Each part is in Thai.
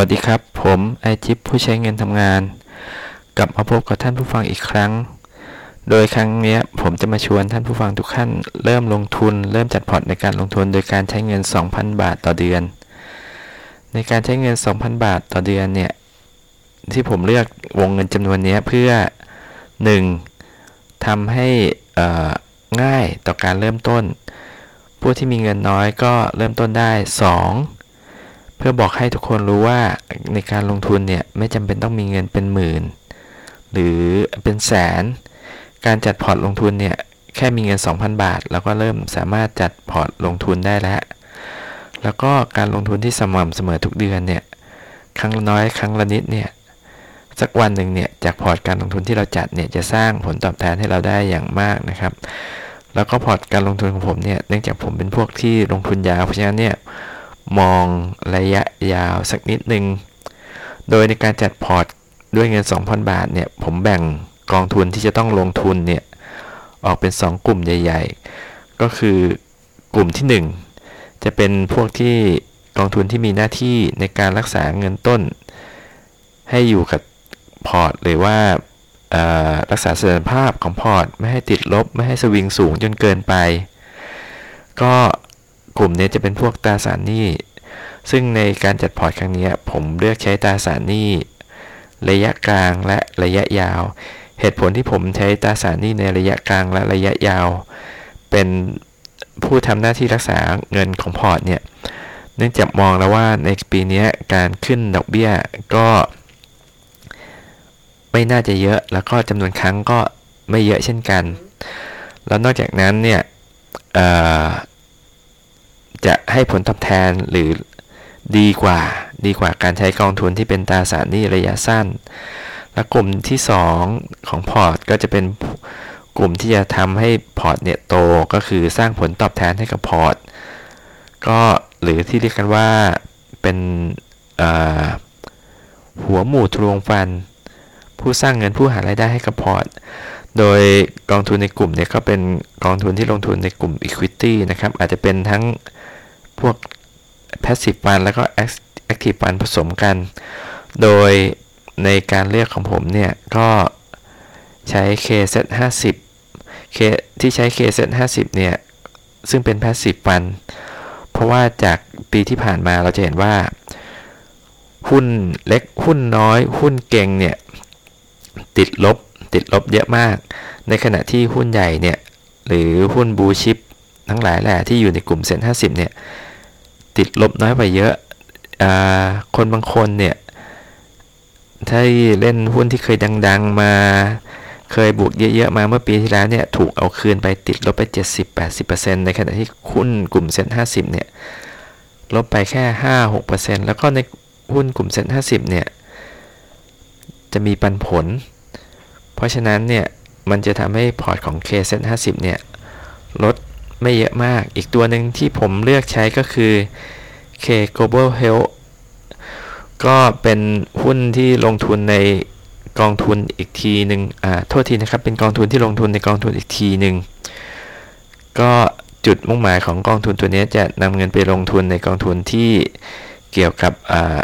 วัสดีครับ ผมไอจิปผู้ใช้เงินทำงาน กลับมาพบกับท่านผู้ฟังอีกครั้ง โดยครั้งนี้ผมจะมาชวนท่านผู้ฟังทุกท่านเริ่มลงทุน เริ่มจัดพอร์ตในการลงทุนโดยการใช้เงิน 2,000 บาทต่อเดือน ในการใช้เงิน 2,000 บาทต่อเดือนเนี่ยที่ผมเลือกวงเงินจำนวนนี้เพื่อ 1. ทำให้ง่ายต่อการเริ่มต้น ผู้ที่มีเงินน้อยก็เริ่มต้นได้ 2. เพื่อบอกให้ทุกคนรู้ว่าในการลงทุนเนี่ยไม่จำเป็นต้องมีเงินเป็นหมื่น หรือเป็นแสน การจัดพอร์ตลงทุนเนี่ยแค่มีเงิน 2,000 บาท แล้วก็เริ่มสามารถจัดพอร์ตลงทุนได้แล้ว แล้วก็การลงทุนที่สม่ำเสมอทุกเดือนเนี่ยครั้งน้อยครั้งละนิดเนี่ยสักวันหนึ่งเนี่ยจากพอร์ตการลงทุนที่เราจัดเนี่ยจะสร้างผลตอบแทนให้เราได้อย่างมากนะครับ แล้วก็พอร์ตการลงทุนของผมเนี่ยเนื่องจากผมเป็นพวกที่ลงทุนยาวเพราะฉะนั้นเนี่ย มองระยะยาวสักนิดหนึ่งโดยในการจัดพอร์ตด้วยเงิน 2,000 บาทเนี่ย ผมแบ่งกองทุนที่จะต้องลงทุนเนี่ย ออกเป็น 2 กลุ่มใหญ่ ๆ ก็คือกลุ่มที่ 1 จะเป็นพวกที่กองทุนที่มีหน้าที่ในการรักษาเงินต้น ให้อยู่กับพอร์ตหรือว่ารักษาเสถียรภาพของพอร์ต ไม่ให้ติดลบ ไม่ให้สวิงสูงจนเกินไป ก็ กลุ่มนี้จะเป็นพวกตราสารหนี้ ซึ่งในการจัดพอร์ตครั้งนี้ผมเลือกใช้ตราสารหนี้ ระยะกลางและระยะยาว เหตุผลที่ผมใช้ตราสารหนี้ในระยะกลางและระยะยาว เป็นผู้ทำหน้าที่รักษาเงินของพอร์ตเนี่ยเนื่องจากมองแล้วว่าในปีนี้การขึ้นดอกเบี้ยก็ ไม่น่าจะเยอะแล้วก็จำนวนครั้งก็ไม่เยอะเช่นกัน แล้วนอกจากนั้นเนี่ย จะให้ผลตอบแทนหรือดีกว่า ดีกว่าการใช้กองทุนที่เป็นตราสารหนี้ระยะสั้น และกลุ่มที่ 2 ของพอร์ตก็จะเป็นกลุ่มที่จะทำให้พอร์ตเนี่ยโตก็คือสร้างผลตอบแทนให้กับพอร์ตก็หรือที่เรียกกันว่าเป็นหัวหมู่ทรวงฟัน ผู้สร้างเงินผู้หารายได้ให้กับพอร์ต โดยกองทุนในกลุ่มเนี่ยก็เป็นกองทุนที่ลงทุนในกลุ่ม Equity นะครับอาจจะเป็นทั้ง พวก Passive Fund แล้วก็ Active Fund ผสมกัน โดยในการเลือกของผมเนี่ย ก็ใช้ KZ 50 K ที่ใช้ KZ 50เนี่ย ซึ่งเป็น Passive Fund เพราะว่าจากปีที่ผ่านมาเราจะเห็นว่า หุ้นเล็กหุ้นน้อย หุ้นเก่งเนี่ย ติดลบติดลบเยอะมาก ในขณะที่หุ้นใหญ่เนี่ย หรือหุ้นบูชิป ทั้งหลายแหละที่อยู่ในกลุ่มเซ็นห้าสิบเนี่ยติดลบน้อยไปเยอะอคนบางคนเนี่ยถ้าเล่นหุ้นที่เคยดัง ๆ มาเคยบวกเยอะ ๆ มาเมื่อปีที่แล้วเนี่ยถูกเอาคืนไปติดลบไป 70-80%ในขณะที่หุ้นกลุ่มเซ็น50เนี่ยลบไปแค่ 5-6%แล้วก็ในหุ้นกลุ่มเซ็น50เนี่ยจะมีปันผล เพราะฉะนั้นเนี่ยมันจะทำให้พอร์ตของ K เซ็น50เนี่ยลด ไม่เยอะมาก อีกตัวหนึ่งที่ผมเลือกใช้ก็คือ K Global Health ก็เป็นหุ้นที่ลงทุนในกองทุนอีกทีหนึ่งอ่า โทษทีนะครับ เป็นกองทุนที่ลงทุนในกองทุนอีกทีหนึ่ง ก็จุดมุ่งหมายของกองทุนตัวนี้จะนำเงินไปลงทุนในกองทุนที่เกี่ยวกับอ่า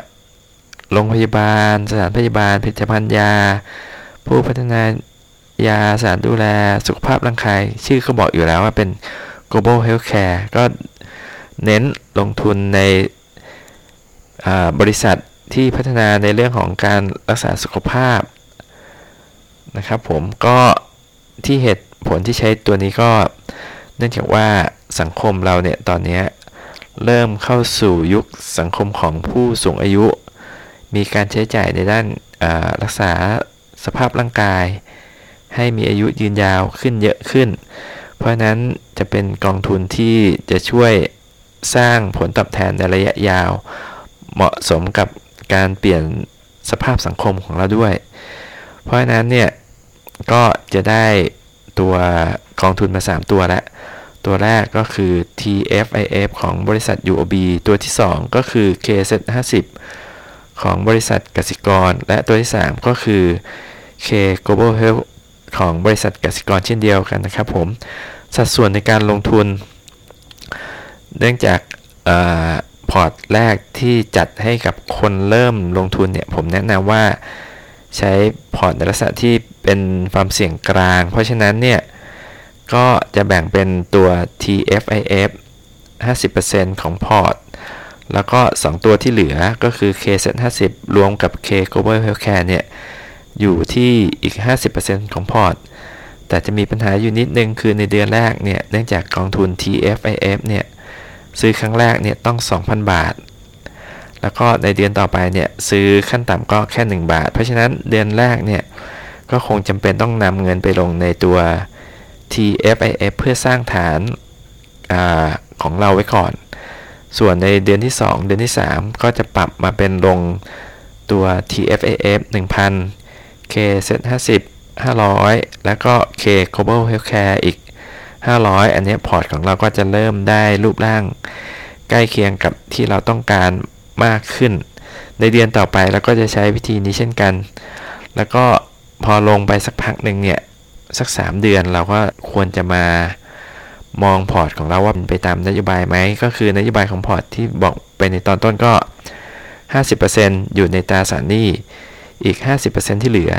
โรงพยาบาล สถานพยาบาล ผลิตภัณฑ์ยา ผู้พัฒนายาสารดูแล สุขภาพร่างกาย ชื่อเขาบอกอยู่แล้วว่าเป็น global healthcare ก็เน้นลงทุนในบริษัทที่พัฒนาในเรื่องของการรักษาสุขภาพนะครับผมก็ที่เหตุผลที่ใช้ตัวนี้ก็เนื่องจากว่าสังคมเราเนี่ยตอนนี้เริ่มเข้าสู่ยุคสังคมของผู้สูงอายุ มีการใช้จ่ายในด้านรักษาสภาพร่างกาย ให้มีอายุยืนยาวขึ้นเยอะขึ้น เพราะนั้นจะเป็นกองทุนที่จะช่วยสร้างผลตอบแทนในระยะยาว เหมาะสมกับการเปลี่ยนสภาพสังคมของเราด้วย เพราะนั้นเนี่ย ก็จะได้ตัวกองทุนมา 3 ตัวแล้ว ตัวแรกก็คือ TFIF ของบริษัท UOB ตัวที่ 2 ก็คือ KZ50 ของบริษัทกสิกร และตัวที่ 3 ก็คือ K Global Health ของบริษัทกสิกรเช่นเดียวกันนะครับผมสัดส่วนในการลงทุน เนื่องจากพอร์ตแรกที่จัดให้กับคนเริ่มลงทุนเนี่ยผมแนะนำว่าใช้พอร์ตในลักษณะที่เป็นความเสี่ยงกลาง เพราะฉะนั้นเนี่ยก็จะแบ่งเป็นตัว TFIF 50%ของพอร์ต แล้วก็ 2 ตัวที่เหลือก็คือ K SET50 รวมกับ K Global Healthcare เนี่ย อยู่ที่อีก 50%ของพอร์ต แต่จะมีปัญหาอยู่นิดนึงคือในเดือนแรกเนี่ยเนื่องจากกองทุน TFIF เนี่ยซื้อครั้งแรกเนี่ยต้อง 2,000 บาท แล้วก็ในเดือนต่อไปเนี่ยซื้อขั้นต่ำก็แค่ 1 บาท เพราะฉะนั้นเดือนแรกเนี่ยก็คงจำเป็นต้องนำเงินไปลงในตัว TFIF เพื่อสร้างฐานอของเราไว้ก่อน ส่วนในเดือนที่ 2 เดือนที่ 3 ก็จะปรับมาเป็นลงตัว TFIF 1000 K SET50 500 แล้วก็ K Global Healthcare อีก 500 อันนี้พอร์ตของเราก็จะเริ่มได้รูปร่างใกล้เคียงกับที่เราต้องการมากขึ้น ในเดือนต่อไปเราก็จะใช้วิธีนี้เช่นกัน แล้วก็พอลงไปสักพักหนึ่งเนี่ย สัก 3 เดือนเราก็ควรจะมามองพอร์ตของเราว่าเป็นไปตามนโยบายไหม ก็คือนโยบายของพอร์ตที่บอกไปในตอนต้นก็ 50%อยู่ในตราสารหนี้ อีก 50%ที่เหลือ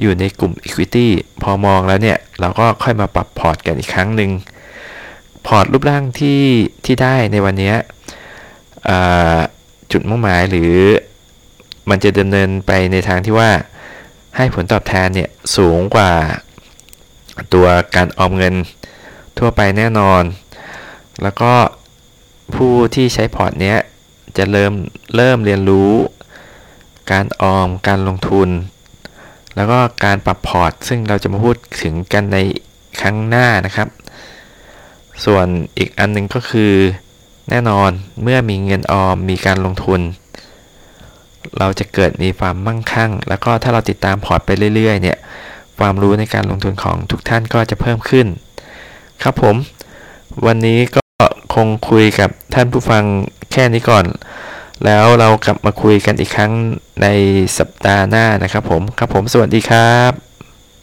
อยู่ในกลุ่ม Equity พอมองแล้วเนี่ย เราก็ค่อยมาปรับพอร์ตกันอีกครั้งหนึ่งพอร์ตรูปร่างที่ที่ได้ในวันนี้จุดมุ่งหมายหรือมันจะดำเนินไปในทางที่ว่าให้ผลตอบแทนเนี่ยสูงกว่าตัวการออมเงินทั่วไปแน่นอน แล้วก็ผู้ที่ใช้พอร์ตเนี้ยจะเริ่มเริ่มเรียนรู้ การออม การลงทุน แล้วก็การปรับพอร์ต ซึ่งเราจะมาพูดถึงกันในครั้งหน้านะครับ ส่วนอีกอันนึงก็คือ แน่นอนเมื่อมีเงินออมมีการลงทุน เราจะเกิดมีความมั่งคั่ง แล้วก็ถ้าเราติดตามพอร์ตไปเรื่อยๆเนี่ยความรู้ในการลงทุนของทุกท่านก็จะเพิ่มขึ้น ครับผม วันนี้ก็คงคุยกับท่านผู้ฟังแค่นี้ก่อน แล้วเรากลับมาคุยกันอีกครั้งในสัปดาห์หน้านะครับผม ครับผมสวัสดีครับ